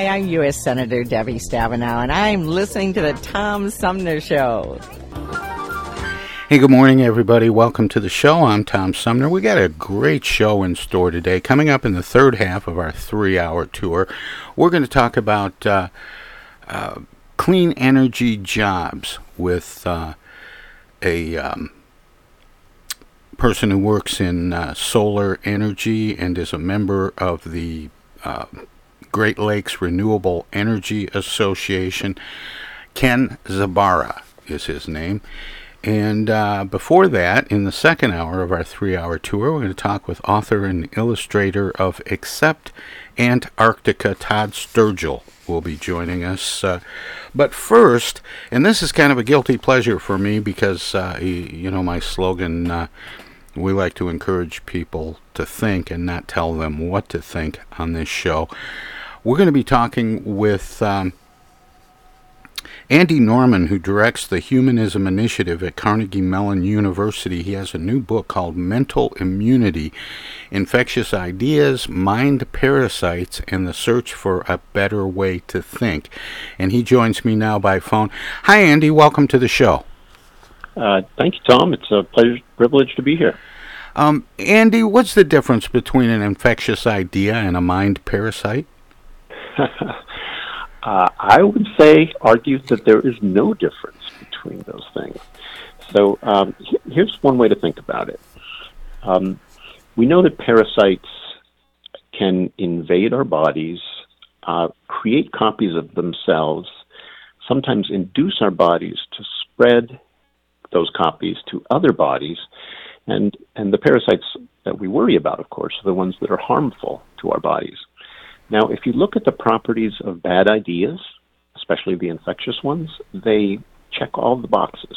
Hi, I'm U.S. Senator Debbie Stabenow, and I'm listening to the Tom Sumner Show. Hey, good morning, everybody. Welcome to the show. I'm Tom Sumner. We got a great show in store today. Coming up in the third half of our three hour tour, we're going to talk about uh, uh, clean energy jobs with uh, a um, person who works in uh, solar energy and is a member of the uh, Great Lakes Renewable Energy Association. Ken Zabara is his name. And uh, before that, in the second hour of our three hour tour, we're going to talk with author and illustrator of Except Antarctica, Todd Sturgell, will be joining us. Uh, but first, and this is kind of a guilty pleasure for me because, uh, you, know, my slogan, uh, we like to encourage people to think and not tell them what to think on this show. We're going to be talking with. Um, Andy Norman, who directs the Humanism Initiative at Carnegie Mellon University, he has a new book called Mental Immunity Infectious Ideas, Mind Parasites, and the Search for a Better Way to Think. And he joins me now by phone. Hi, Andy. Welcome to the show. Uh, thank you, Tom. It's a pleasure, privilege to be here. Um, Andy, what's the difference between an infectious idea and a mind parasite? Uh, I would say, argue that there is no difference between those things. So um, here's one way to think about it. Um, we know that parasites can invade our bodies, uh, create copies of themselves, sometimes induce our bodies to spread those copies to other bodies, and and the parasites that we worry about, of course, are the ones that are harmful to our bodies. Now, if you look at the properties of bad ideas, especially the infectious ones, they check all the boxes.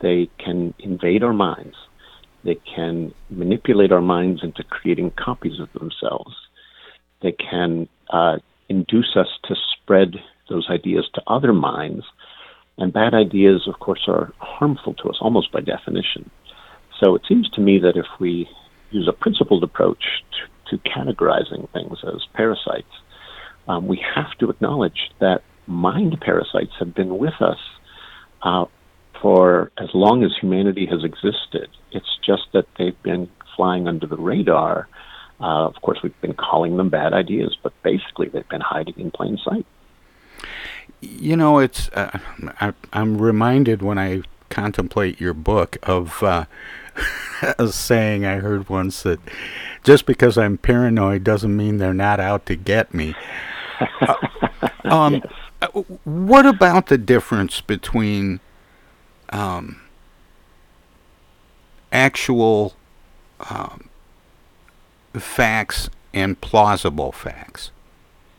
They can invade our minds. They can manipulate our minds into creating copies of themselves. They can uh, induce us to spread those ideas to other minds. And bad ideas, of course, are harmful to us almost by definition. So it seems to me that if we use a principled approach to categorizing things as parasites, um, we have to acknowledge that mind parasites have been with us uh, for as long as humanity has existed. It's just that they've been flying under the radar. Uh, of course, we've been calling them bad ideas, but basically they've been hiding in plain sight. You know, it's uh, I, am reminded when I contemplate your book of uh, a saying I heard once that just because I'm paranoid doesn't mean they're not out to get me. Uh, um, yes. Uh, what about the difference between um, actual um, facts and plausible facts?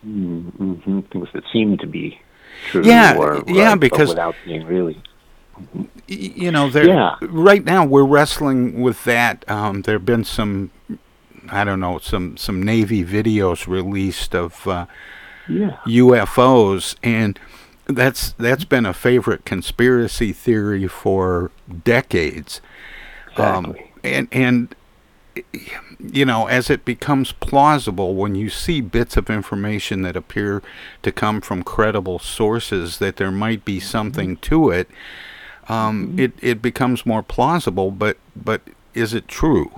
Mm-hmm. Things that seem to be true. Yeah, or, yeah, right, because without being really. You know, yeah. right now we're wrestling with that. Um, there have been some, I don't know, some some Navy videos released of uh, yeah. UFOs, and that's that's been a favorite conspiracy theory for decades. Um, exactly. Um, and and you know, as it becomes plausible when you see bits of information that appear to come from credible sources that there might be something to it, um, mm-hmm. it it becomes more plausible. But but is it true?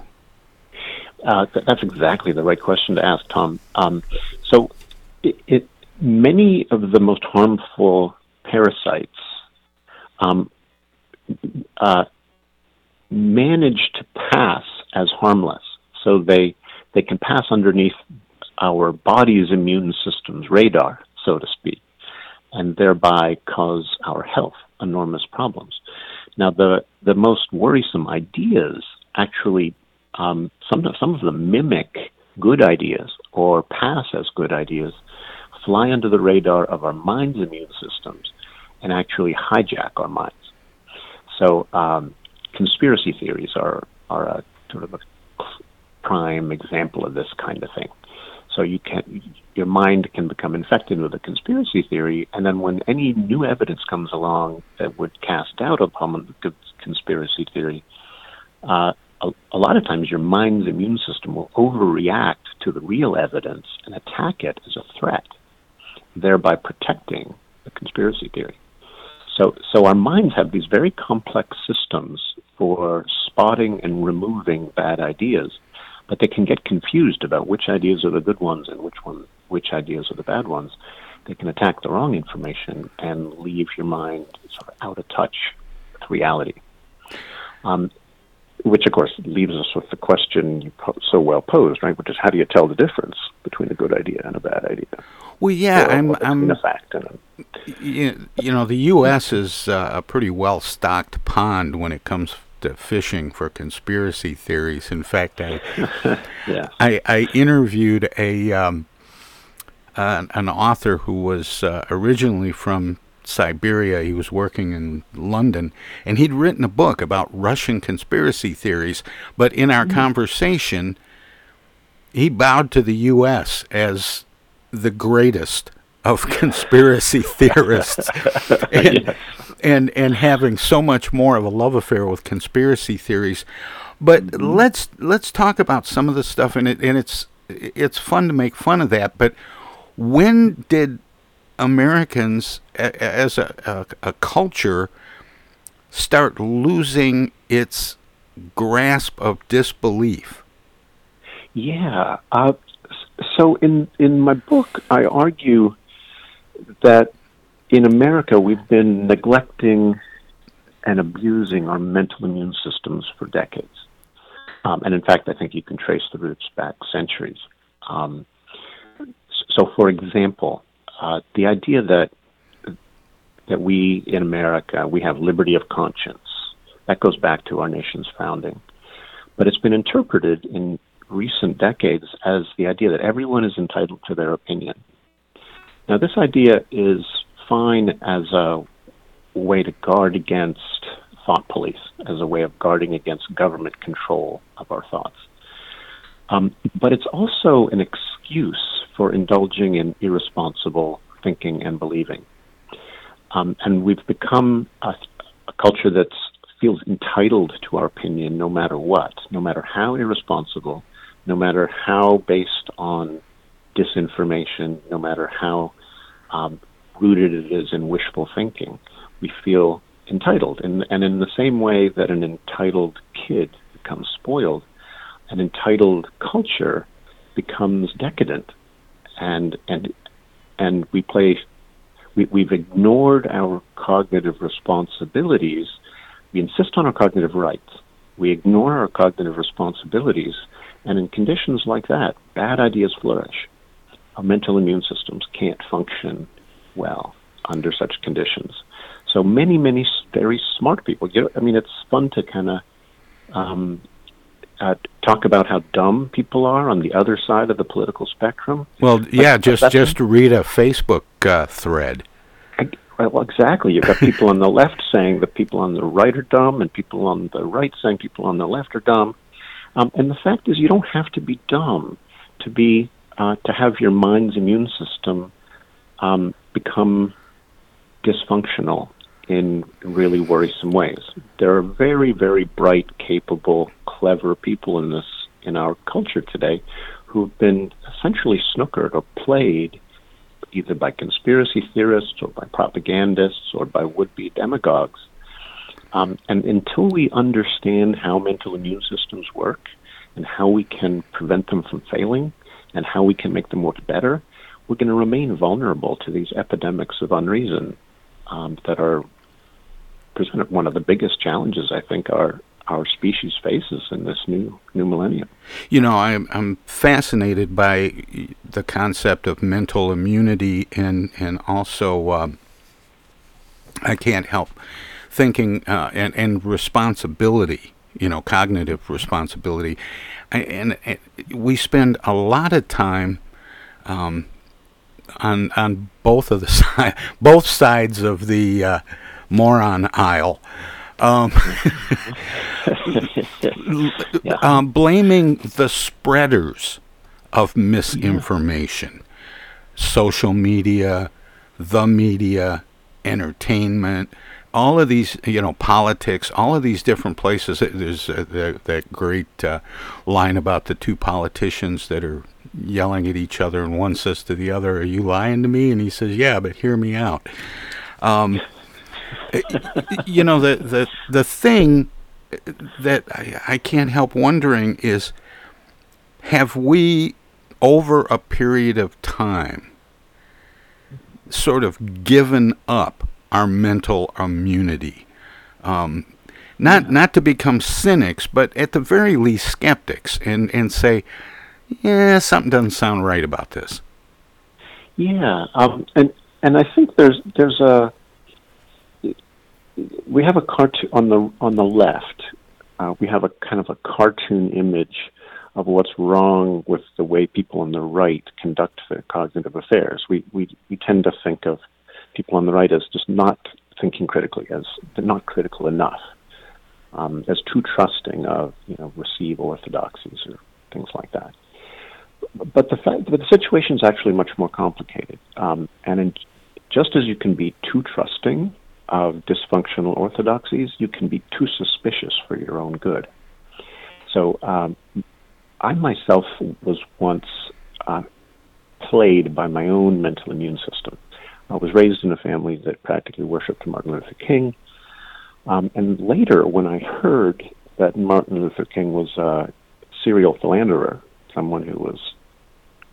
Uh, th- that's exactly the right question to ask, Tom. Um, so, it, it, many of the most harmful parasites um, uh, manage to pass as harmless. So they they can pass underneath our body's immune system's radar, so to speak, and thereby cause our health enormous problems. Now, the the most worrisome ideas actually um, some some of them mimic good ideas or pass as good ideas, fly under the radar of our mind's immune systems, and actually hijack our minds. So, um, conspiracy theories are are a sort of a prime example of this kind of thing. So you can your mind can become infected with a conspiracy theory, and then when any new evidence comes along that would cast doubt upon the conspiracy theory, uh, a, a lot of times your mind's immune system will overreact to the real evidence and attack it as a threat, thereby protecting the conspiracy theory. So, so our minds have these very complex systems for spotting and removing bad ideas, but they can get confused about which ideas are the good ones and which one, which ideas are the bad ones. They can attack the wrong information and leave your mind sort of out of touch with reality. Um, which of course leaves us with the question you po- so well posed, right? Which is how do you tell the difference between a good idea and a bad idea? Well, yeah, or, I'm. Or I'm a fact and a, you, you know, the U.S. is uh, a pretty well stocked pond when it comes to fishing for conspiracy theories. In fact, I yeah. I, I interviewed a um, uh, an author who was uh, originally from Siberia. He was working in London, and he'd written a book about Russian conspiracy theories. But in our mm-hmm. conversation, he bowed to the U.S. as the greatest of conspiracy theorists, and, yes. And and having so much more of a love affair with conspiracy theories. But mm-hmm. let's let's talk about some of the stuff, and it and it's it's fun to make fun of that. But when did Americans as a, a, a culture start losing its grasp of disbelief? Yeah. Uh, so in in my book, I argue that in America we've been neglecting and abusing our mental immune systems for decades. Um, and in fact, I think you can trace the roots back centuries. Um, so, for example, uh, the idea that that we in America we have liberty of conscience that goes back to our nation's founding, but it's been interpreted in recent decades as the idea that everyone is entitled to their opinion. Now, this idea is fine as a way to guard against thought police, as a way of guarding against government control of our thoughts. Um, but it's also an excuse for indulging in irresponsible thinking and believing. Um, and we've become a, a culture that feels entitled to our opinion no matter what, no matter how irresponsible, no matter how based on disinformation, no matter how um, rooted it is in wishful thinking. We feel entitled. And, and in the same way that an entitled kid becomes spoiled, an entitled culture becomes decadent. And, and, and we play, we, we've ignored our cognitive responsibilities. We insist on our cognitive rights. We ignore our cognitive responsibilities. And in conditions like that, bad ideas flourish. Our mental immune systems can't function well under such conditions. So many, many very smart people. You know, I mean, it's fun to kind of um, uh, talk about how dumb people are on the other side of the political spectrum. Well, yeah, just just read a Facebook uh, thread. I, well, exactly. You've got people on the left saying that people on the right are dumb, and people on the right saying people on the left are dumb. Um, and the fact is, you don't have to be dumb to be uh, to have your mind's immune system um, become dysfunctional in really worrisome ways. There are very, very bright, capable, clever people in this in our culture today who've been essentially snookered or played either by conspiracy theorists or by propagandists or by would-be demagogues. Um, and until we understand how mental immune systems work and how we can prevent them from failing and how we can make them work better, we're going to remain vulnerable to these epidemics of unreason um, that are presented one of the biggest challenges I think our our species faces in this new new millennium. You know, I'm I'm fascinated by the concept of mental immunity and and also um, I can't help thinking uh, and and responsibility. You know, cognitive responsibility, and, and, we spend a lot of time. Um, on on both of the side, both sides of the uh, moron aisle. Um, yeah. um, blaming the spreaders of misinformation, yeah. social media, the media, entertainment, all of these, you know, politics, all of these different places. There's uh, the, that great uh, line about the two politicians that are yelling at each other, and one says to the other, "Are you lying to me?" And he says, "Yeah, but hear me out." Um, you know the the the thing that I, I can't help wondering is have we over a period of time sort of given up our mental immunity um, not not to become cynics but at the very least skeptics and and say yeah something doesn't sound right about this yeah um, and and I think there's there's a we have a cartoon on the on the left. Uh, we have a kind of a cartoon image of what's wrong with the way people on the right conduct their cognitive affairs. We we we tend to think of people on the right as just not thinking critically, as not critical enough, um, as too trusting of you know receive orthodoxies or things like that. But the fact, but the situation is actually much more complicated, um, and in, just as you can be too trusting of dysfunctional orthodoxies, you can be too suspicious for your own good. So, um, I myself was once uh, played by my own mental immune system. I was raised in a family that practically worshipped Martin Luther King. Um, and later, when I heard that Martin Luther King was a serial philanderer, someone who was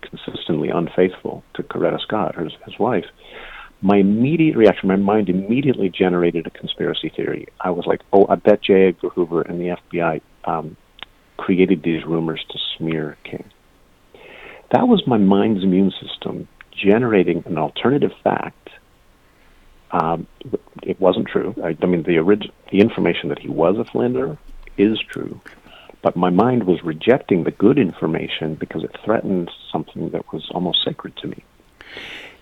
consistently unfaithful to Coretta Scott, his, his wife, my immediate reaction, my mind immediately generated a conspiracy theory. I was like, oh, I bet J. Edgar Hoover and the FBI um, created these rumors to smear King. That was my mind's immune system generating an alternative fact. Um, it wasn't true. I, I mean, the orig- the information that he was a philanderer is true, but my mind was rejecting the good information because it threatened something that was almost sacred to me.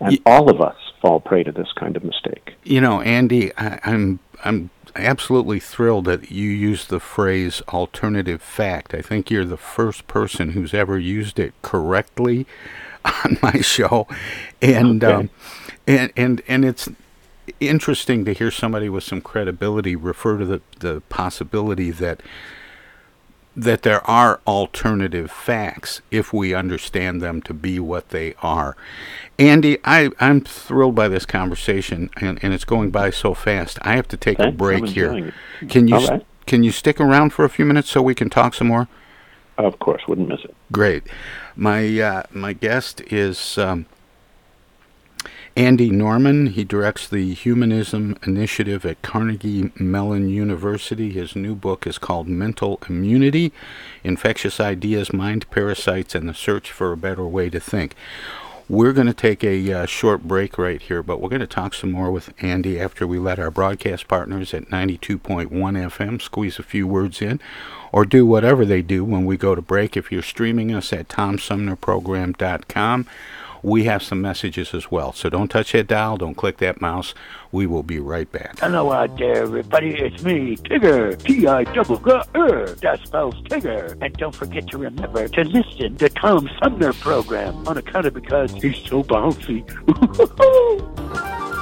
And all of us fall prey to this kind of mistake. You know, Andy, I, I'm I'm absolutely thrilled that you used the phrase alternative fact. I think you're the first person who's ever used it correctly on my show, and okay. um, and and and it's interesting to hear somebody with some credibility refer to the the possibility that that there are alternative facts if we understand them to be what they are. Andy, I, I'm thrilled by this conversation, and, and it's going by so fast. I have to take Thanks, a break here. Can you right. can you stick around for a few minutes so we can talk some more? Of course, wouldn't miss it. Great. My uh, my guest is um, Andy Norman. He directs the Humanism Initiative at Carnegie Mellon University. His new book is called Mental Immunity: Infectious Ideas, Mind Parasites, and the Search for a Better Way to Think. We're going to take a uh, short break right here, but we're going to talk some more with Andy after we let our broadcast partners at 92.1 FM squeeze a few words in or do whatever they do when we go to break. If you're streaming us at tomsumnerprogram.com, we have some messages as well. So don't touch that dial, don't click that mouse. We will be right back. Hello out there, everybody. It's me, Tigger. T-I double G R. That spells Tigger. And don't forget to remember to listen to Tom Sumner program on account of because he's so bouncy.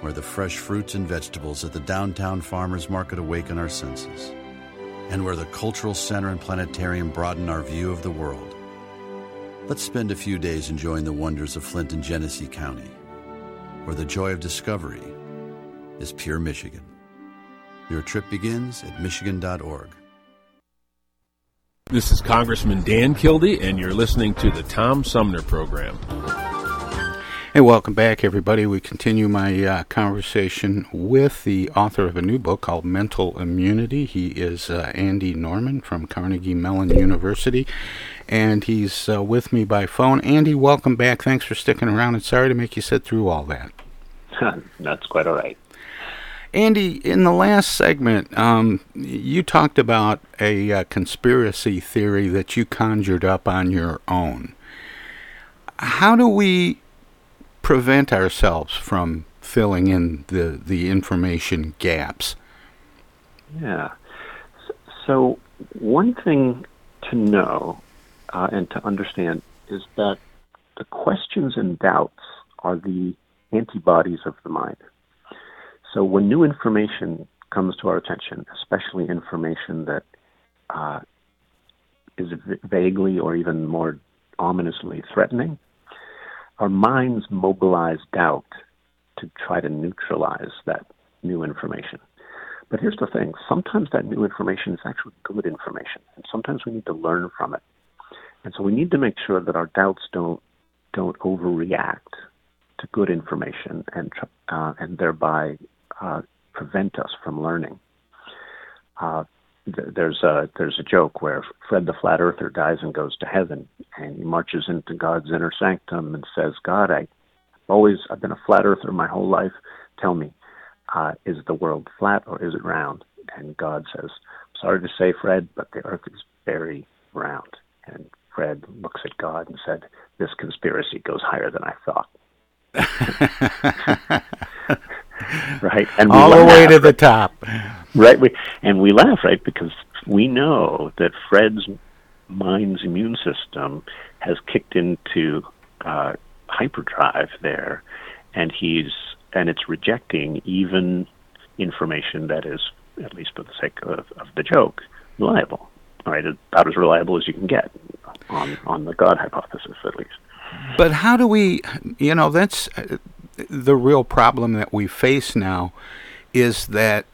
where the fresh fruits and vegetables at the downtown farmers market awaken our senses, and where the cultural center and planetarium broaden our view of the world. Let's spend a few days enjoying the wonders of Flint and Genesee County, where the joy of discovery is pure Michigan. Your trip begins at Michigan.org. This is Congressman Dan Kildee, and you're listening to the Tom Sumner Program. Hey, welcome back, everybody. We continue my uh, conversation with the author of a new book called Mental Immunity. He is uh, Andy Norman from Carnegie Mellon University, and he's uh, with me by phone. Andy, welcome back. Thanks for sticking around, and sorry to make you sit through all that. That's quite all right. Andy, in the last segment, um, you talked about a uh, conspiracy theory that you conjured up on your own. How do we prevent ourselves from filling in the, the information gaps? Yeah. So, one thing to know uh, and to understand is that the questions and doubts are the antibodies of the mind. So when new information comes to our attention, especially information that uh, is vaguely or even more ominously threatening, our minds mobilize doubt to try to neutralize that new information. But here's the thing sometimes that new information is actually good information, and sometimes we need to learn from it. And so we need to make sure that our doubts don't don't overreact to good information and uh, and thereby uh, prevent us from learning. Uh, there's a there's a joke where Fred the flat earther dies and goes to heaven, and he marches into God's inner sanctum and says, "God, I always I've been a flat earther my whole life. Tell me, uh, is the world flat or is it round?" And God says, "Sorry to say, Fred, but the earth is very round." And Fred looks at God and said, "This conspiracy goes higher than I thought." right? And all the way to the top, right? We and we laugh, right, because we know that Fred's mind's immune system has kicked into uh, hyperdrive there, and he's and it's rejecting even information that is, at least for the sake of, of the joke, reliable. Right, about as reliable as you can get on on the God hypothesis, at least. But how do we, you know, that's the real problem that we face now is that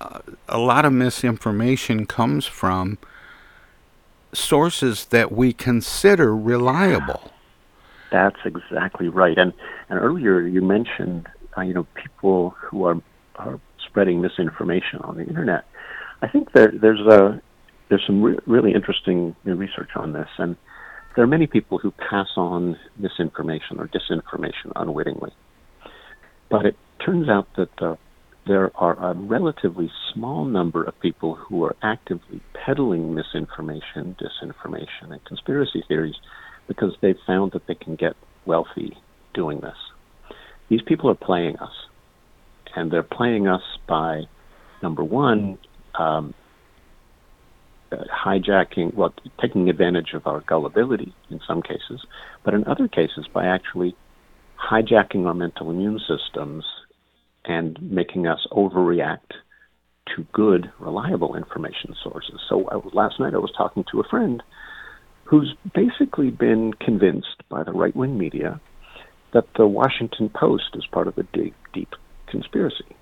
uh, a lot of misinformation comes from sources that we consider reliable. That's exactly right. And and earlier you mentioned, uh, you know, people who are are spreading misinformation on the internet. I think there there's a there's some re- really interesting research on this, and there are many people who pass on misinformation or disinformation unwittingly. But it turns out that uh, there are a relatively small number of people who are actively peddling misinformation, disinformation, and conspiracy theories because they've found that they can get wealthy doing this. These people are playing us, and they're playing us by, number one, um, uh, hijacking, well, taking advantage of our gullibility in some cases, but in other cases by actually hijacking our mental immune systems and making us overreact to good, reliable information sources. So I, last night I was talking to a friend who's basically been convinced by the right wing media that the Washington Post is part of a deep, deep conspiracy.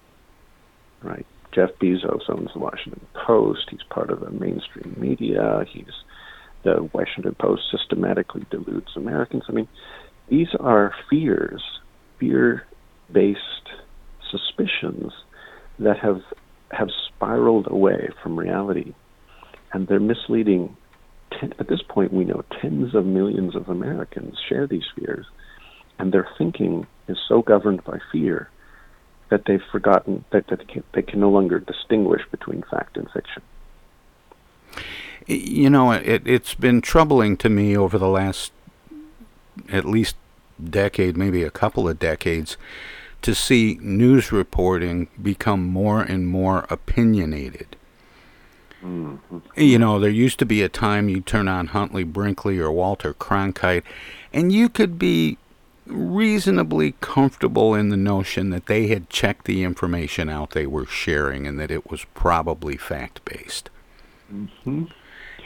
Right? Jeff Bezos owns the Washington Post. He's part of the mainstream media. He's the Washington Post systematically deludes Americans. I mean, these are fears, fear based suspicions that have have spiraled away from reality and they're misleading ten, at this point we know tens of millions of Americans share these fears and their thinking is so governed by fear that they've forgotten that, that they, can, they can no longer distinguish between fact and fiction. You know, it, it's been troubling to me over the last at least decade, maybe a couple of decades, to see news reporting become more and more opinionated. Mm-hmm. You know, there used to be a time you turn on Huntley Brinkley or Walter Cronkite, and you could be reasonably comfortable in the notion that they had checked the information out they were sharing and that it was probably fact based. Mm-hmm.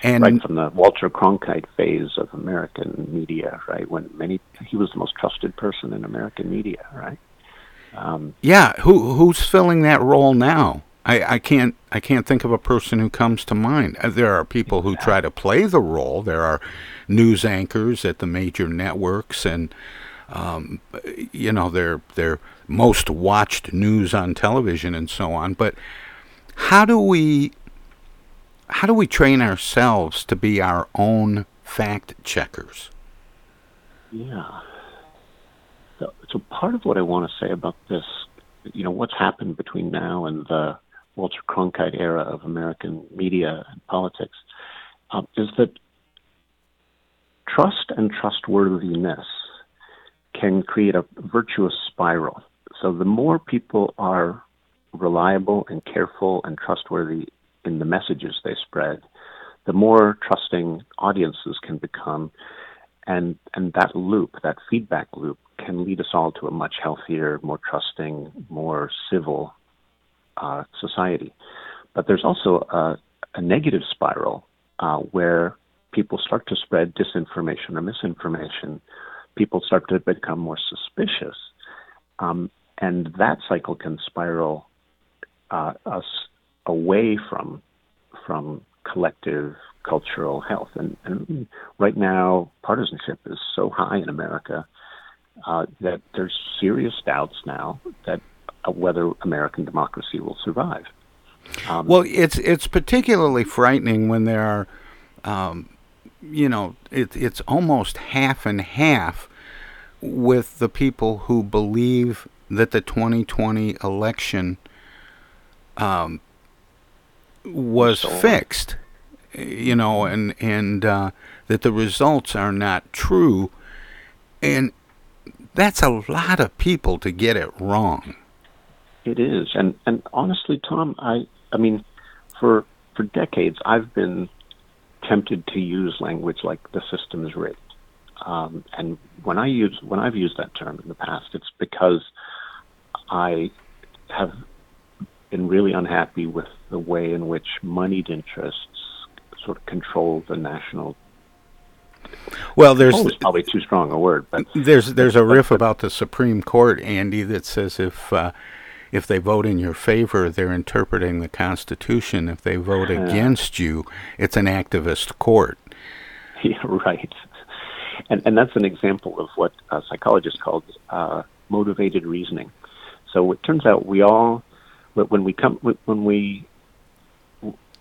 And right from the Walter Cronkite phase of American media, right when many he was the most trusted person in American media, right? Um, yeah, who who's filling that role now? I, I can't I can't think of a person who comes to mind. Uh, There are people who try to play the role. There are news anchors at the major networks, and um, you know they're they're most watched news on television and so on. But how do we how do we train ourselves to be our own fact checkers? Yeah. So, so part of what I want to say about this, you know, what's happened between now and the Walter Cronkite era of American media and politics, um, is that trust and trustworthiness can create a virtuous spiral. So the more people are reliable and careful and trustworthy in the messages they spread, the more trusting audiences can become, and and that loop, that feedback loop, can lead us all to a much healthier, more trusting, more civil uh, society. But there's also a, a negative spiral uh, where people start to spread disinformation or misinformation. People start to become more suspicious, um, and that cycle can spiral uh, us away from from collective cultural health. And, and right now, partisanship is so high in America uh, that there's serious doubts now that uh, whether American democracy will survive. Um, well, it's it's particularly frightening when there are, um, you know, it, it's almost half and half with the people who believe that the 2020 election um, was fixed, you know, and and uh, that the results are not true, and that's a lot of people to get it wrong. It is, and and honestly, Tom, I I mean, for for decades, I've been tempted to use language like the system is rigged, um, and when I use when I've used that term in the past, it's because I have been really unhappy with the way in which moneyed interests sort of control the national. Well, there's is probably too strong a word, but there's there's a riff about the Supreme Court, Andy, that says if uh, if they vote in your favor, they're interpreting the Constitution. If they vote Yeah. against you, it's an activist court. Yeah, right. And and that's an example of what a psychologist called uh, motivated reasoning. So it turns out we all, wh- when we come, when we,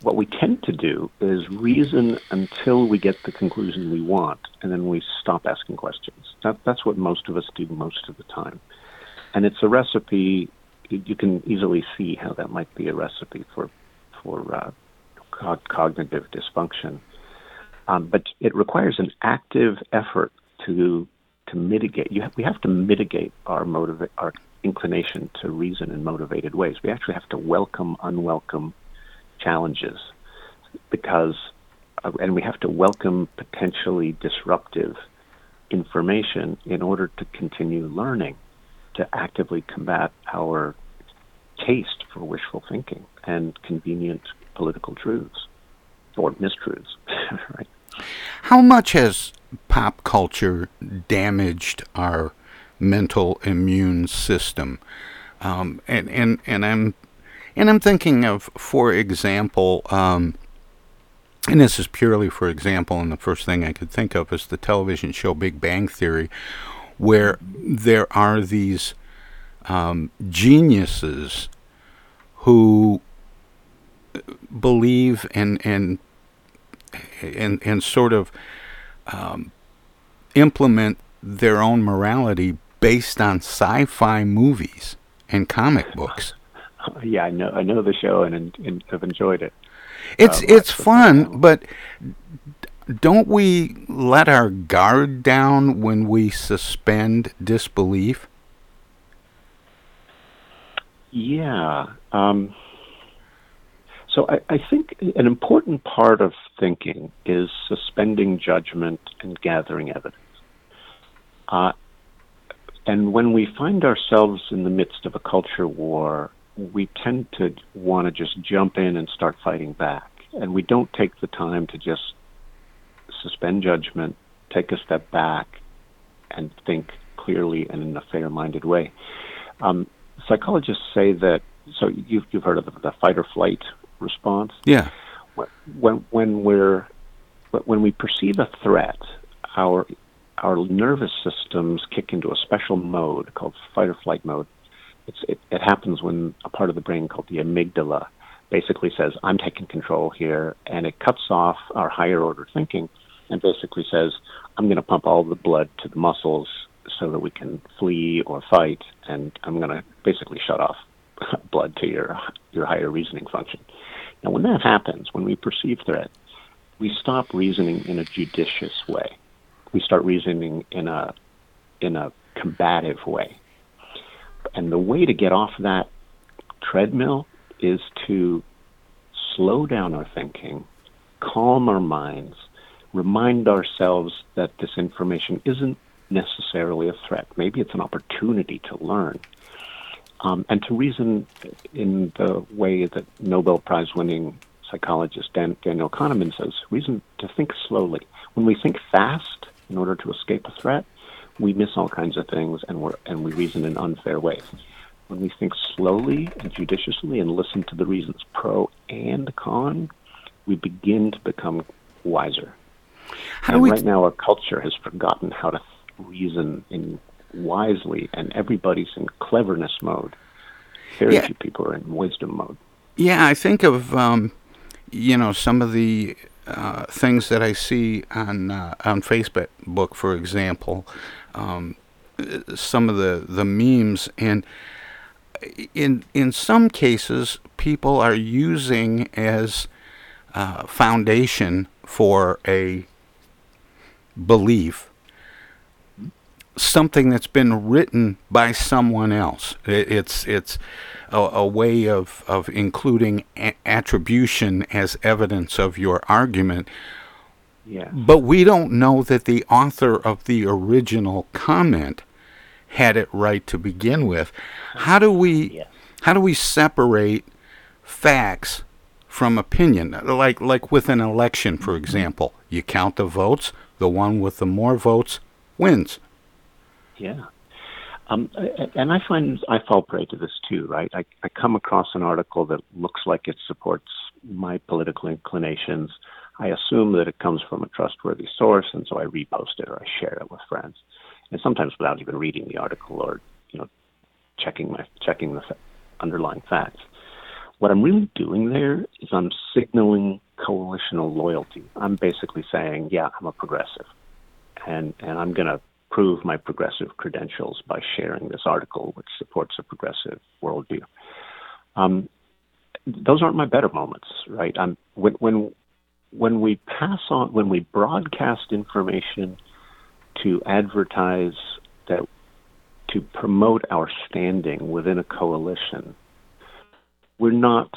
what we tend to do is reason until we get the conclusion we want, and then we stop asking questions. That, that's what most of us do most of the time, and it's a recipe. You, can easily see how that might be a recipe for for uh, co- cognitive dysfunction. Um, but it requires an active effort to to mitigate. Have, we have to mitigate our motiva- our inclination to reason in motivated ways. We actually have to welcome unwelcome challenges because, uh, and we have to welcome potentially disruptive information in order to continue learning, to actively combat our taste for wishful thinking and convenient political truths or mistruths, right? How much has pop culture damaged our mental immune system? Um, and, and, and I'm and I'm thinking of, for example, um, and this is purely for example, and the first thing I could think of is the television show Big Bang Theory, where there are these um, geniuses who believe and and and and sort of um, implement their own morality based on sci-fi movies and comic books. Yeah, I know. I know the show and, and, have enjoyed it. It's Uh, it's fun, but don't we let our guard down when we suspend disbelief? Yeah. Um, so I, I think an important part of thinking is suspending judgment and gathering evidence. Uh, and when we find ourselves in the midst of a culture war, we tend to want to just jump in and start fighting back. and we don't take the time to just suspend judgment, take a step back, and think clearly and in a fair-minded way. Um, psychologists say that. So you've you've heard of the, the fight or flight response. Yeah. When when we're when we perceive a threat, our our nervous systems kick into a special mode called fight or flight mode. It, it happens when a part of the brain called the amygdala basically says, I'm taking control here, and it cuts off our higher order thinking and basically says, I'm going to pump all the blood to the muscles so that we can flee or fight, and I'm going to basically shut off blood to your your higher reasoning function. Now, when that happens, when we perceive threat, we stop reasoning in a judicious way. We start reasoning in a in a combative way. And the way to get off that treadmill is to slow down our thinking, calm our minds, remind ourselves that this information isn't necessarily a threat. Maybe it's an opportunity to learn. Um, and to reason in the way that Nobel Prize winning psychologist Dan, Daniel Kahneman says, reason to think slowly. When we think fast in order to escape a threat, we miss all kinds of things and, we and we reason in unfair ways. When we think slowly and judiciously and listen to the reasons pro and con, we begin to become wiser. How and we right now, our culture has forgotten how to reason in wisely, and everybody's in cleverness mode. Very Yeah. few people are in wisdom mode. Yeah, I think of um, you know some of the uh, things that I see on uh, on Facebook, book, for example, um, some of the the memes, and in in some cases, people are using as uh, foundation for a belief something that's been written by someone else. It, it's it's a, a way of of including a- attribution as evidence of your argument. Yeah. But we don't know that the author of the original comment had it right to begin with. How do we yeah. how do we separate facts from opinion? Like like with an election, for mm-hmm. example, you count the votes, the one with the more votes wins. Yeah. Um, and I find I fall prey to this too, right? I, I come across an article that looks like it supports my political inclinations. I assume that it comes from a trustworthy source, and so I repost it or I share it with friends, and sometimes without even reading the article or you know checking my checking the underlying facts. What I'm really doing there is I'm signaling coalitional loyalty. I'm basically saying, yeah, I'm a progressive, and and I'm going to prove my progressive credentials by sharing this article, which supports a progressive worldview. Um, those aren't my better moments, right? I'm when when when we pass on when we broadcast information to advertise that to promote our standing within a coalition, we're not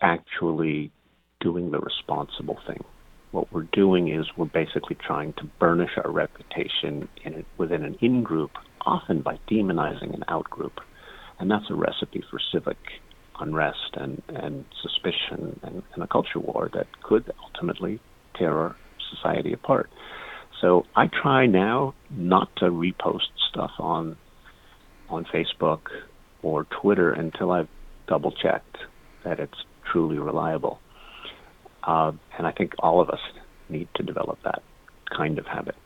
actually doing the responsible thing. What we're doing is we're basically trying to burnish our reputation in it, within an in group, often by demonizing an out group. And that's a recipe for civic unrest and, and suspicion and, and a culture war that could ultimately tear our society apart. So I try now not to repost stuff on on Facebook or Twitter until I've double checked that it's truly reliable. Uh, and I think all of us need to develop that kind of habit.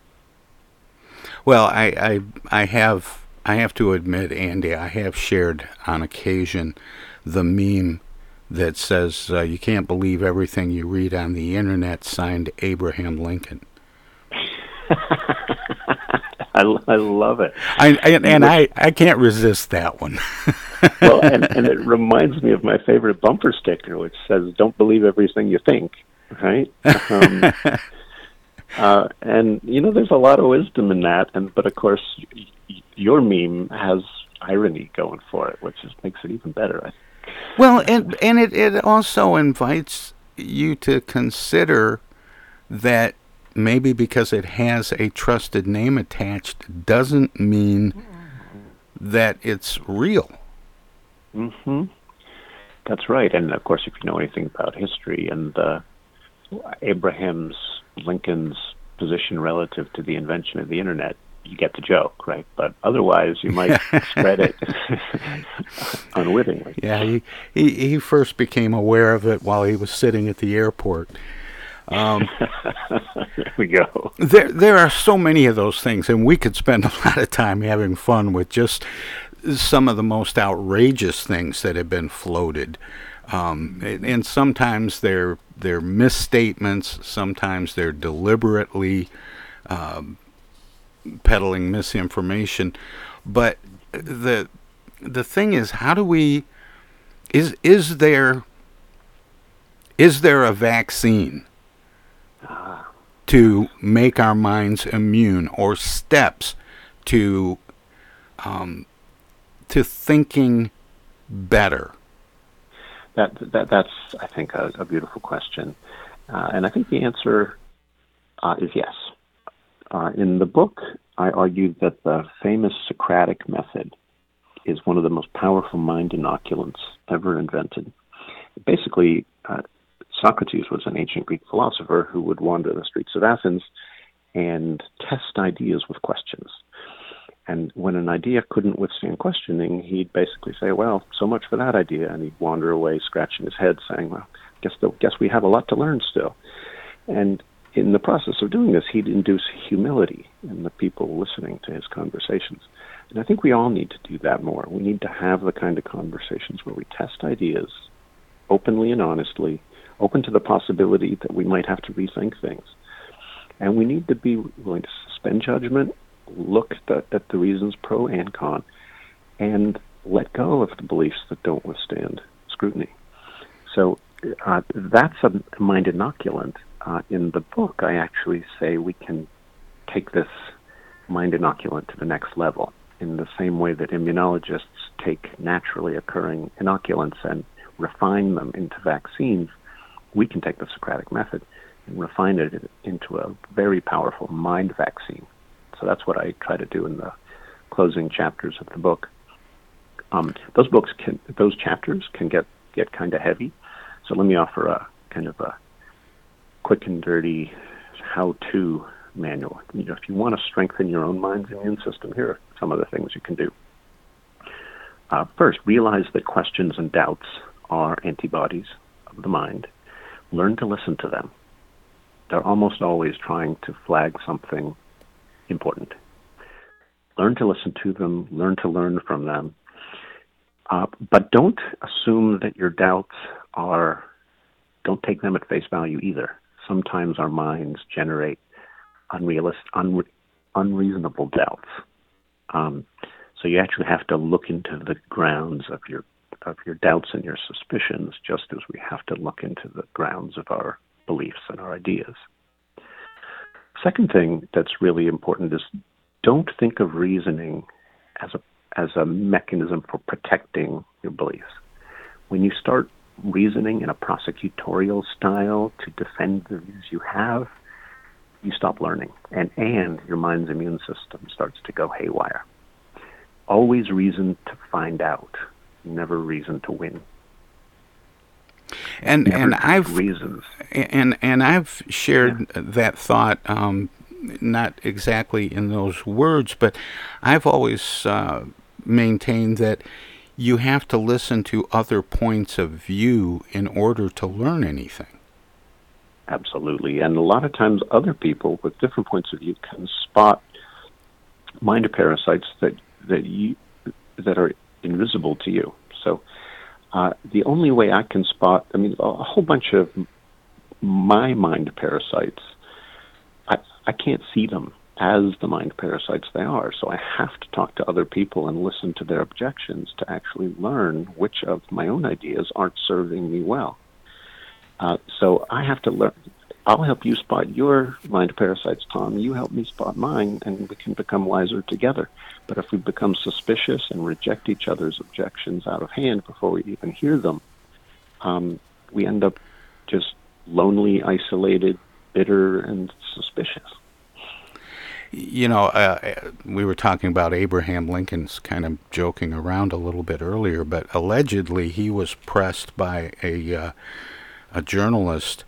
Well, I, I I have I have to admit, Andy, I have shared on occasion the meme that says uh, you can't believe everything you read on the internet. Signed Abraham Lincoln. I, I love it. I, and, and I, I can't resist that one. well, and, and it reminds me of my favorite bumper sticker, which says, "Don't believe everything you think." Right? Um, uh, and you know, there's a lot of wisdom in that, and but of course, y- y- your meme has irony going for it, which just makes it even better. I Well, and and it, it also invites you to consider that maybe because it has a trusted name attached doesn't mean that it's real. hmm That's right. And of course, if you know anything about history and the Abraham's Lincoln's position relative to the invention of the internet, you get the joke, right? But otherwise, you might spread it unwittingly. Yeah, he, he he first became aware of it while he was sitting at the airport. Um, there we go. There there are so many of those things, and we could spend a lot of time having fun with just some of the most outrageous things that have been floated. Um, and, and, sometimes they're they're misstatements. Sometimes they're deliberately um, peddling misinformation. But the the thing is, how do we? Is is there is there a vaccine to make our minds immune, or steps to um, to thinking better? That, that that's I think a, a beautiful question, uh, and I think the answer uh, is yes. Uh, in the book, I argued that the famous Socratic method is one of the most powerful mind inoculants ever invented. Basically, uh, Socrates was an ancient Greek philosopher who would wander the streets of Athens and test ideas with questions. And when an idea couldn't withstand questioning, he'd basically say, "Well, so much for that idea," and he'd wander away, scratching his head, saying, "Well, guess the, guess we have a lot to learn still." And in the process of doing this, he'd induce humility in the people listening to his conversations. And I think we all need to do that more. We need to have the kind of conversations where we test ideas openly and honestly, open to the possibility that we might have to rethink things. And we need to be willing to suspend judgment, look at the, at the reasons pro and con, and let go of the beliefs that don't withstand scrutiny. So uh, that's a mind inoculant uh, in the book, I actually say we can take this mind inoculant to the next level in the same way that immunologists take naturally occurring inoculants and refine them into vaccines. We can take the Socratic method and refine it into a very powerful mind vaccine. So that's what I try to do in the closing chapters of the book. Um, those books can, those chapters can get get kind of heavy. So let me offer a kind of a quick and dirty how-to manual. You know, if you want to strengthen your own mind's immune system, here are some of the things you can do. Uh, first, realize that questions and doubts are antibodies of the mind. Learn to listen to them. They're almost always trying to flag something important. Learn to listen to them, learn to learn from them. Uh, but don't assume that your doubts are, don't take them at face value either sometimes our minds generate unrealistic, unre- unreasonable doubts. Um, so you actually have to look into the grounds of your of your doubts and your suspicions, just as we have to look into the grounds of our beliefs and our ideas. Second thing that's really important is don't think of reasoning as a as a mechanism for protecting your beliefs. When you start reasoning in a prosecutorial style to defend the views you have, you stop learning, and and your mind's immune system starts to go haywire. Always reason to find out, never reason to win. And never and I've reasons and and I've shared yeah. that thought. Um, not exactly in those words, but I've always uh, maintained that you have to listen to other points of view in order to learn anything. Absolutely. And a lot of times, other people with different points of view can spot mind parasites that, that, you, that are invisible to you. So, uh, the only way I can spot, I mean, a whole bunch of my mind parasites, I, I can't see them as the mind parasites they are. So I have to talk to other people and listen to their objections to actually learn which of my own ideas aren't serving me well. Uh, so I have to learn. I'll help you spot your mind parasites, Tom. You help me spot mine, and we can become wiser together. But if we become suspicious and reject each other's objections out of hand before we even hear them, um, we end up just lonely, isolated, bitter, and suspicious you know, uh, we were talking about Abraham Lincoln's kind of joking around a little bit earlier, but allegedly he was pressed by a uh, a journalist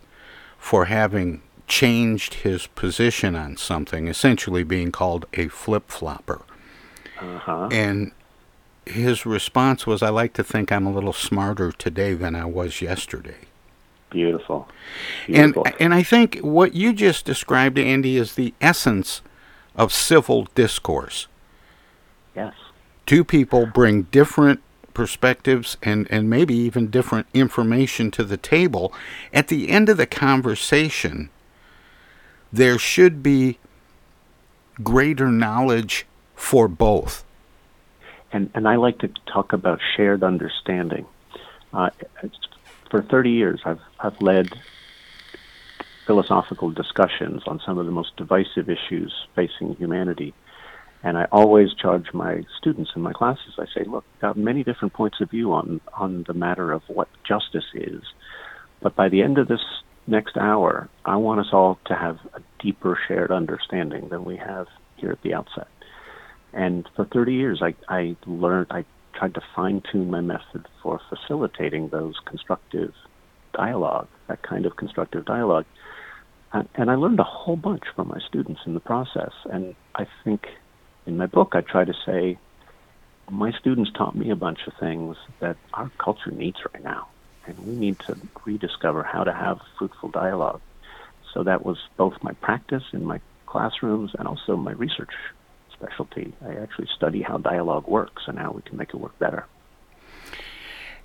for having changed his position on something, essentially being called a flip flopper. Uh-huh. And his response was, I like to think I'm a little smarter today than I was yesterday. Beautiful. Beautiful. And and I think what you just described, Andy, is the essence of civil discourse. Yes. Two people bring different perspectives and, and maybe even different information to the table. At the end of the conversation, there should be greater knowledge for both. And and I like to talk about shared understanding. Uh, for 30 years, I've I've led philosophical discussions on some of the most divisive issues facing humanity. And I always charge my students in my classes. I say, look, got many different points of view on on the matter of what justice is, but by the end of this next hour, I want us all to have a deeper shared understanding than we have here at the outset. And for 30 years, I, I learned, I tried to fine tune my method for facilitating those constructive dialogue, that kind of constructive dialogue. And I learned a whole bunch from my students in the process. And I think in my book, I try to say, my students taught me a bunch of things that our culture needs right now. And we need to rediscover how to have fruitful dialogue. So that was both my practice in my classrooms and also my research specialty. I actually study how dialogue works and how we can make it work better.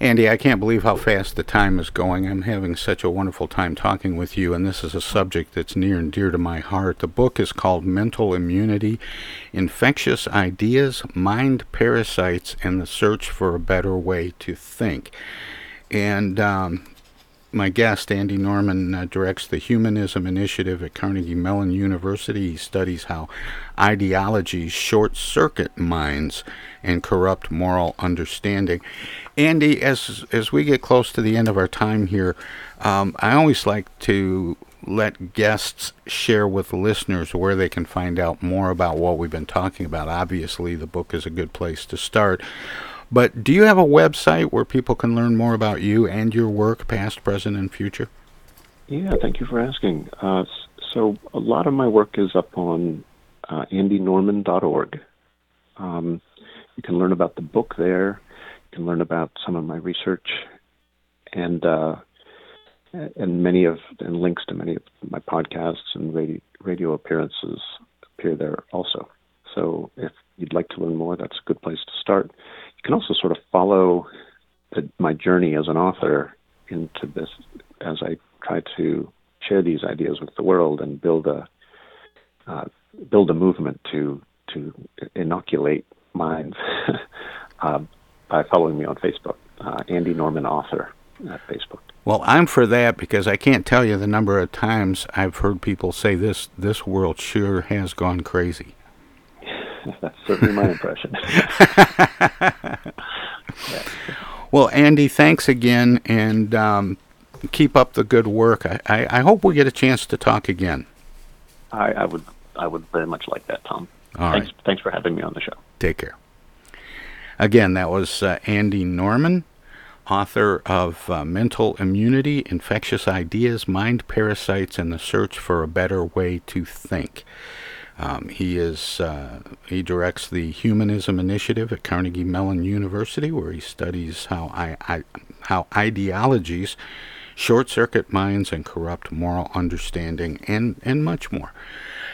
Andy, I can't believe how fast the time is going. I'm having such a wonderful time talking with you, and this is a subject that's near and dear to my heart. The book is called Mental Immunity Infectious Ideas, Mind Parasites, and the Search for a Better Way to Think. And um, my guest, Andy Norman, uh, directs the Humanism Initiative at Carnegie Mellon University. He studies how ideologies short circuit minds and corrupt moral understanding. Andy, as as we get close to the end of our time here, um, I always like to let guests share with listeners where they can find out more about what we've been talking about. Obviously, the book is a good place to start. But do you have a website where people can learn more about you and your work, past, present, and future? Yeah, thank you for asking. Uh, so, a lot of my work is up on uh, andynorman.org. Um, you can learn about the book there. You can learn about some of my research, and uh, and many of and links to many of my podcasts and radio, radio appearances appear there also. So, if you'd like to learn more, that's a good place to start you can also sort of follow the, my journey as an author into this as I try to share these ideas with the world and build a uh, build a movement to to inoculate minds uh, by following me on Facebook, uh, Andy Norman Author at Facebook. Well, I'm for that because I can't tell you the number of times I've heard people say this this world sure has gone crazy. That's certainly my impression. Well, Andy, thanks again, and um, keep up the good work. I, I, I, hope we get a chance to talk again. I, I would I would very much like that, Tom. All thanks, right. thanks for having me on the show. Take care. Again, that was uh, Andy Norman, author of uh, Mental Immunity, Infectious Ideas, Mind Parasites, and the Search for a Better Way to Think. Um, he is uh, he directs the Humanism Initiative at Carnegie Mellon University, where he studies how I, I, how ideologies short circuit minds and corrupt moral understanding, and and much more.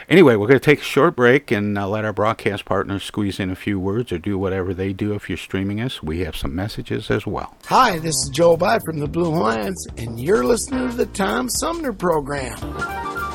Anyway, we're going to take a short break and uh, let our broadcast partners squeeze in a few words or do whatever they do if you're streaming us. We have some messages as well. Hi, this is Joe By from the Blue Hawaiians, and you're listening to the Tom Sumner Program.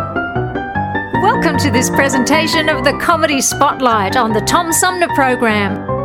Welcome to this presentation of the Comedy Spotlight on the Tom Sumner Program.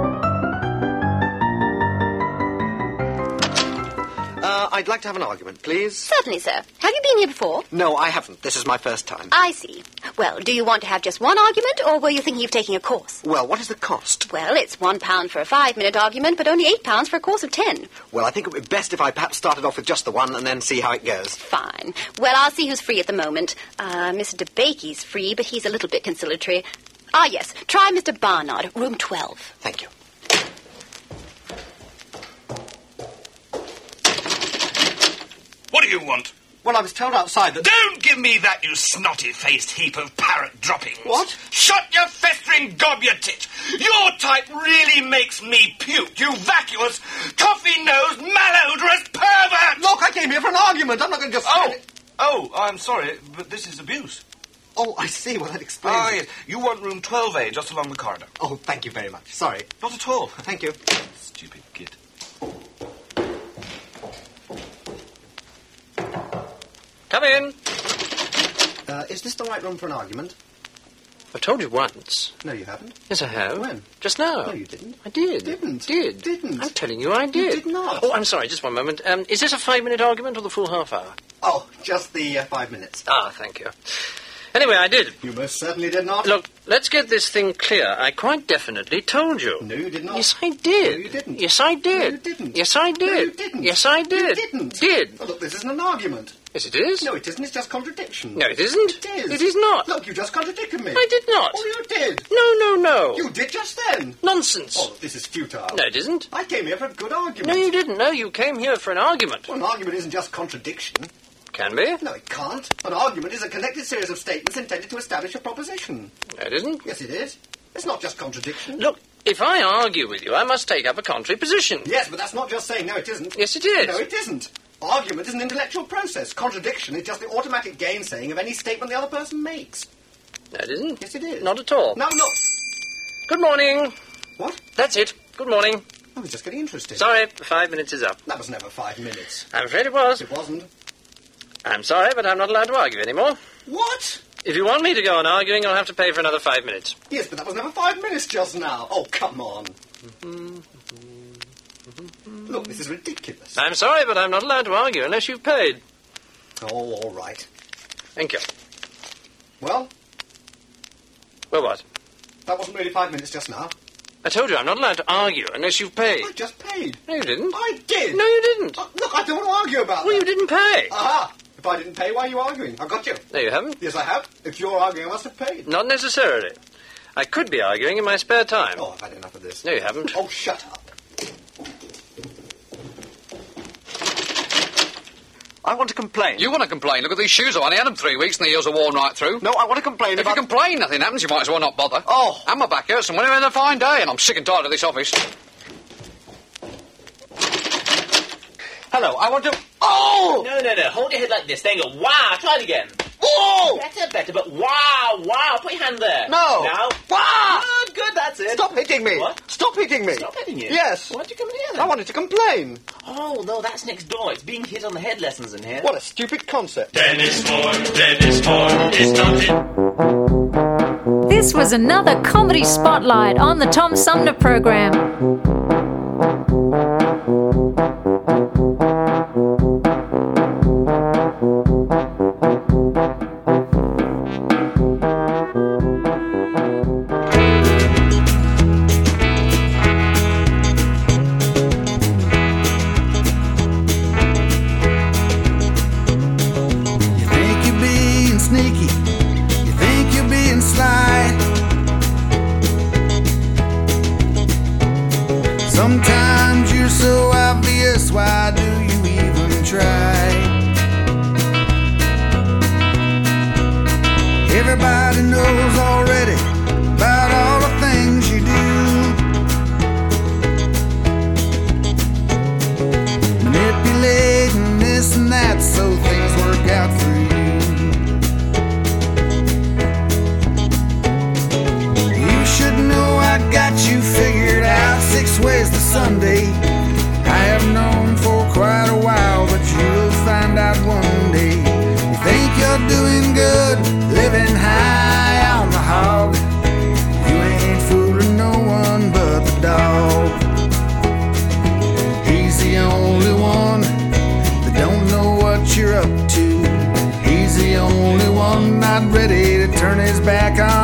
I'd like to have an argument, please. Certainly, sir. Have you been here before? No, I haven't. This is my first time. I see. Well, do you want to have just one argument, or were you thinking of taking a course? Well, what is the cost? Well, it's one pound for a five-minute argument, but only eight pounds for a course of ten. Well, I think it would be best if I perhaps started off with just the one and then see how it goes. Fine. Well, I'll see who's free at the moment. Uh, Mr. DeBakey's free, but he's a little bit conciliatory. Ah, yes. Try Mr. Barnard, room 12. Thank you. Do you want? Well, I was told outside that. Don't give me that, you snotty faced heap of parrot droppings. What? Shut your festering gob, you tit! Your type really makes me puke, you vacuous, coffee nosed, malodorous pervert! Look, I came here for an argument. I'm not going to just. Oh! Oh, I'm sorry, but this is abuse. Oh, I see. Well, that explains. Ah, yes. You want room 12A just along the corridor. Oh, thank you very much. Sorry. Not at all. Thank you. Stupid git. Come in. Uh, is this the right room for an argument? I've told you once. No, you haven't. Yes, I have. When? Just now. No, you didn't. I did. Didn't. Did. Didn't. I'm telling you I did. You did not. Oh, I'm sorry, just one moment. Um, is this a five-minute argument or the full half hour? Oh, just the uh, five minutes. Ah, thank you. Anyway, I did. You most certainly did not. Look, let's get this thing clear. I quite definitely told you. No, you did not. Yes, I did. No, you didn't. Yes, I did. No, you didn't. Yes, I did. No, you didn't. Yes, I did. You didn't. Did. Oh, look, this isn't an argument. Yes, it is. No, it isn't. It's just contradiction. No, it isn't. It is. It is not. Look, you just contradicted me. I did not. Oh, you did. No, no, no. You did just then. Nonsense. Oh, this is futile. No, it isn't. I came here for a good argument. No, you didn't. No, you came here for an argument. Well, an argument isn't just contradiction. Can be. No, it can't. An argument is a connected series of statements intended to establish a proposition. No, it isn't. Yes, it is. It's not just contradiction. Look, if I argue with you, I must take up a contrary position. Yes, but that's not just saying no, it isn't. Yes, it is. No, it isn't. Argument is an intellectual process. Contradiction is just the automatic gainsaying of any statement the other person makes. No, it isn't. Yes, it is. Not at all. No, look. Good morning. What? That's it. Good morning. I was just getting interested. Sorry, five minutes is up. That was never five minutes. I'm afraid it was. It wasn't. I'm sorry, but I'm not allowed to argue anymore. What? If you want me to go on arguing, you'll have to pay for another five minutes. Yes, but that was never five minutes just now. Oh, come on. Mm-hmm, mm-hmm. Look, this is ridiculous. I'm sorry, but I'm not allowed to argue unless you've paid. Oh, all right. Thank you. Well, Well, what? that wasn't really five minutes just now. I told you I'm not allowed to argue unless you've paid. I just paid. No, you didn't. I did. No, you didn't. Uh, look, I don't want to argue about it. Well, you didn't pay. Aha! If I didn't pay, why are you arguing? I've got you. No, you haven't. Yes, I have. If you're arguing, I must have paid. Not necessarily. I could be arguing in my spare time. Oh, I've had enough of this. No, you haven't. Oh, shut up. I want to complain. You want to complain? Look at these shoes. I've only had them three weeks and the heels are worn right through. No, I want to complain If about... you complain, nothing happens. You might as well not bother. Oh. And my back hurts, and we're having a fine day, and I'm sick and tired of this office. Hello, I want to... Oh! No, no, no. Hold your head like this. Then go, wow. Try it again. Oh! Better, better, but wow, wow. Put your hand there. No. Now. Wow! Good, good. That's it. Stop hitting me! What? Stop hitting me! Stop hitting you? Yes. Why'd you come in here then? I wanted to complain. Oh, no, that's next door. It's being hit on the head lessons in here. What a stupid concept. Dennis Ford, Dennis Ford is not it. This was another comedy spotlight on the Tom Sumner program. Sunday. I have known for quite a while, but you'll find out one day. You think you're doing good, living high on the hog. You ain't fooling no one but the dog. He's the only one that don't know what you're up to. He's the only one not ready to turn his back on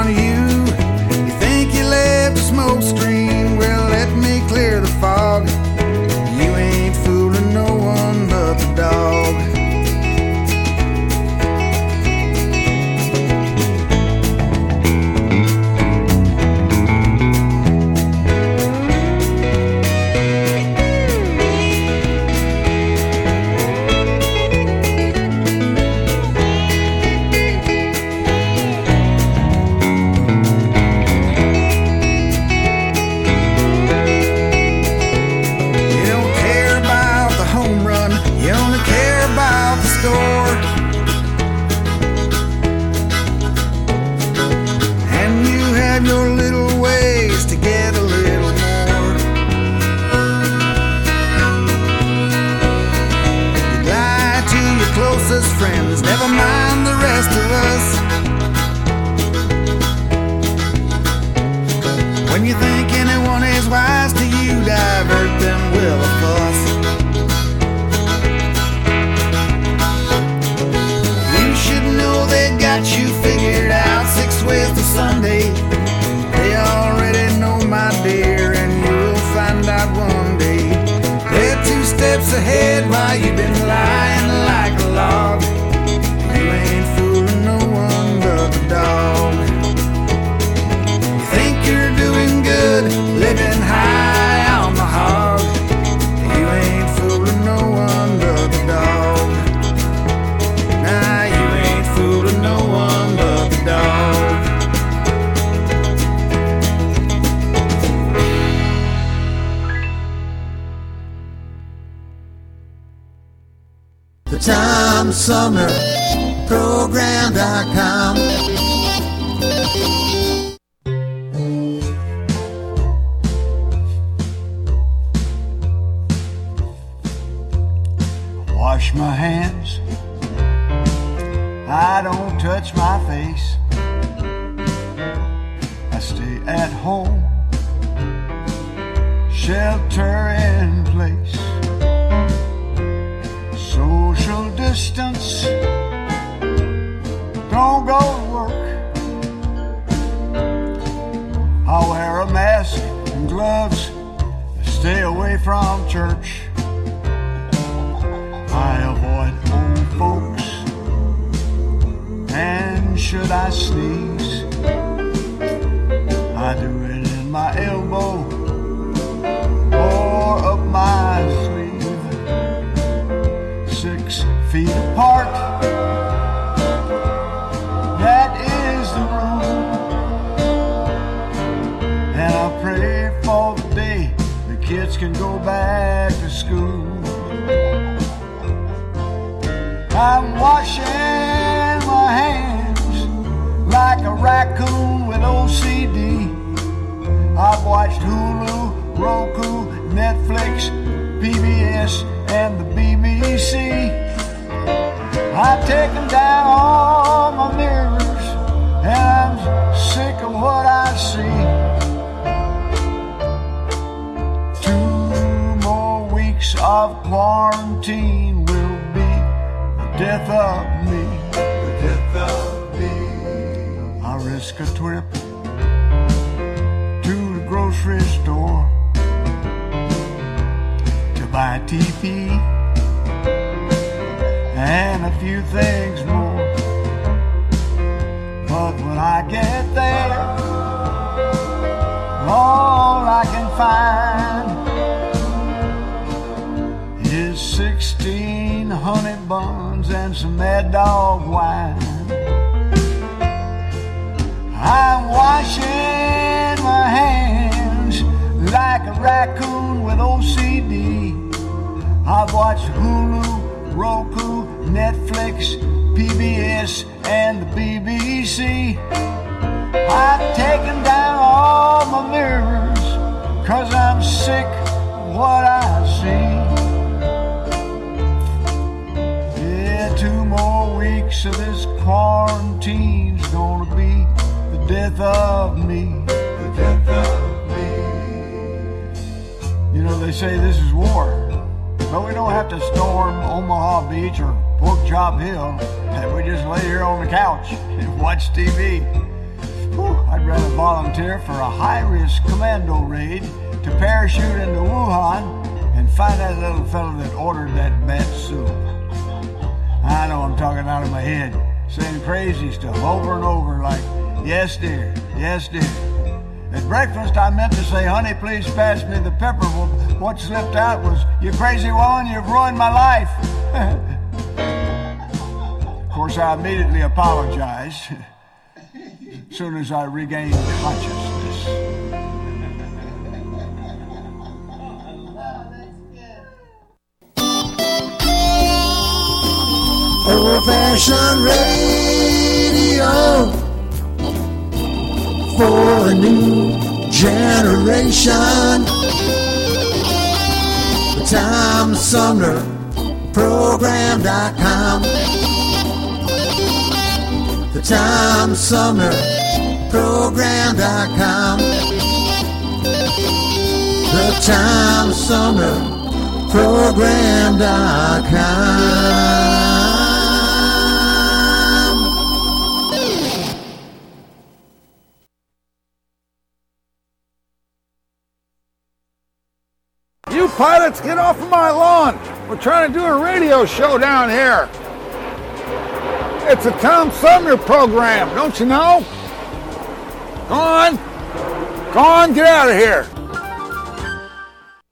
I've taken down all my mirrors, and I'm sick of what I see. Two more weeks of quarantine will be the death of me. The death of me. I risk a trip to the grocery store to buy TP and a few things more. But when I get there, all I can find is 16 honey buns and some mad dog wine. I'm washing my hands like a raccoon with OCD. I've watched Hulu, Roku, Netflix, PBS, and the BBC. I've taken down all my mirrors, cause I'm sick of what I see. Yeah, two more weeks of this quarantine's gonna be the death of me. The death of me. You know, they say this is war. But we don't have to storm Omaha Beach or Pork Chop Hill. And we just lay here on the couch and watch TV. Whew, I'd rather volunteer for a high-risk commando raid to parachute into Wuhan and find that little fellow that ordered that bat soup. I know I'm talking out of my head, saying crazy stuff over and over like, yes dear, yes dear. At breakfast, I meant to say, honey, please pass me the pepper. Well, what slipped out was, you crazy woman, you've ruined my life. of course, I immediately apologized as soon as I regained consciousness. Old fashioned radio for a new generation. Tom Sumner Program.com. The Tom Sumner Program.com. The Tom Sumner Program.com. You pilots, get off of my lawn. We're trying to do a radio show down here. It's a Tom Sumner program, don't you know? Go on. Go on, get out of here.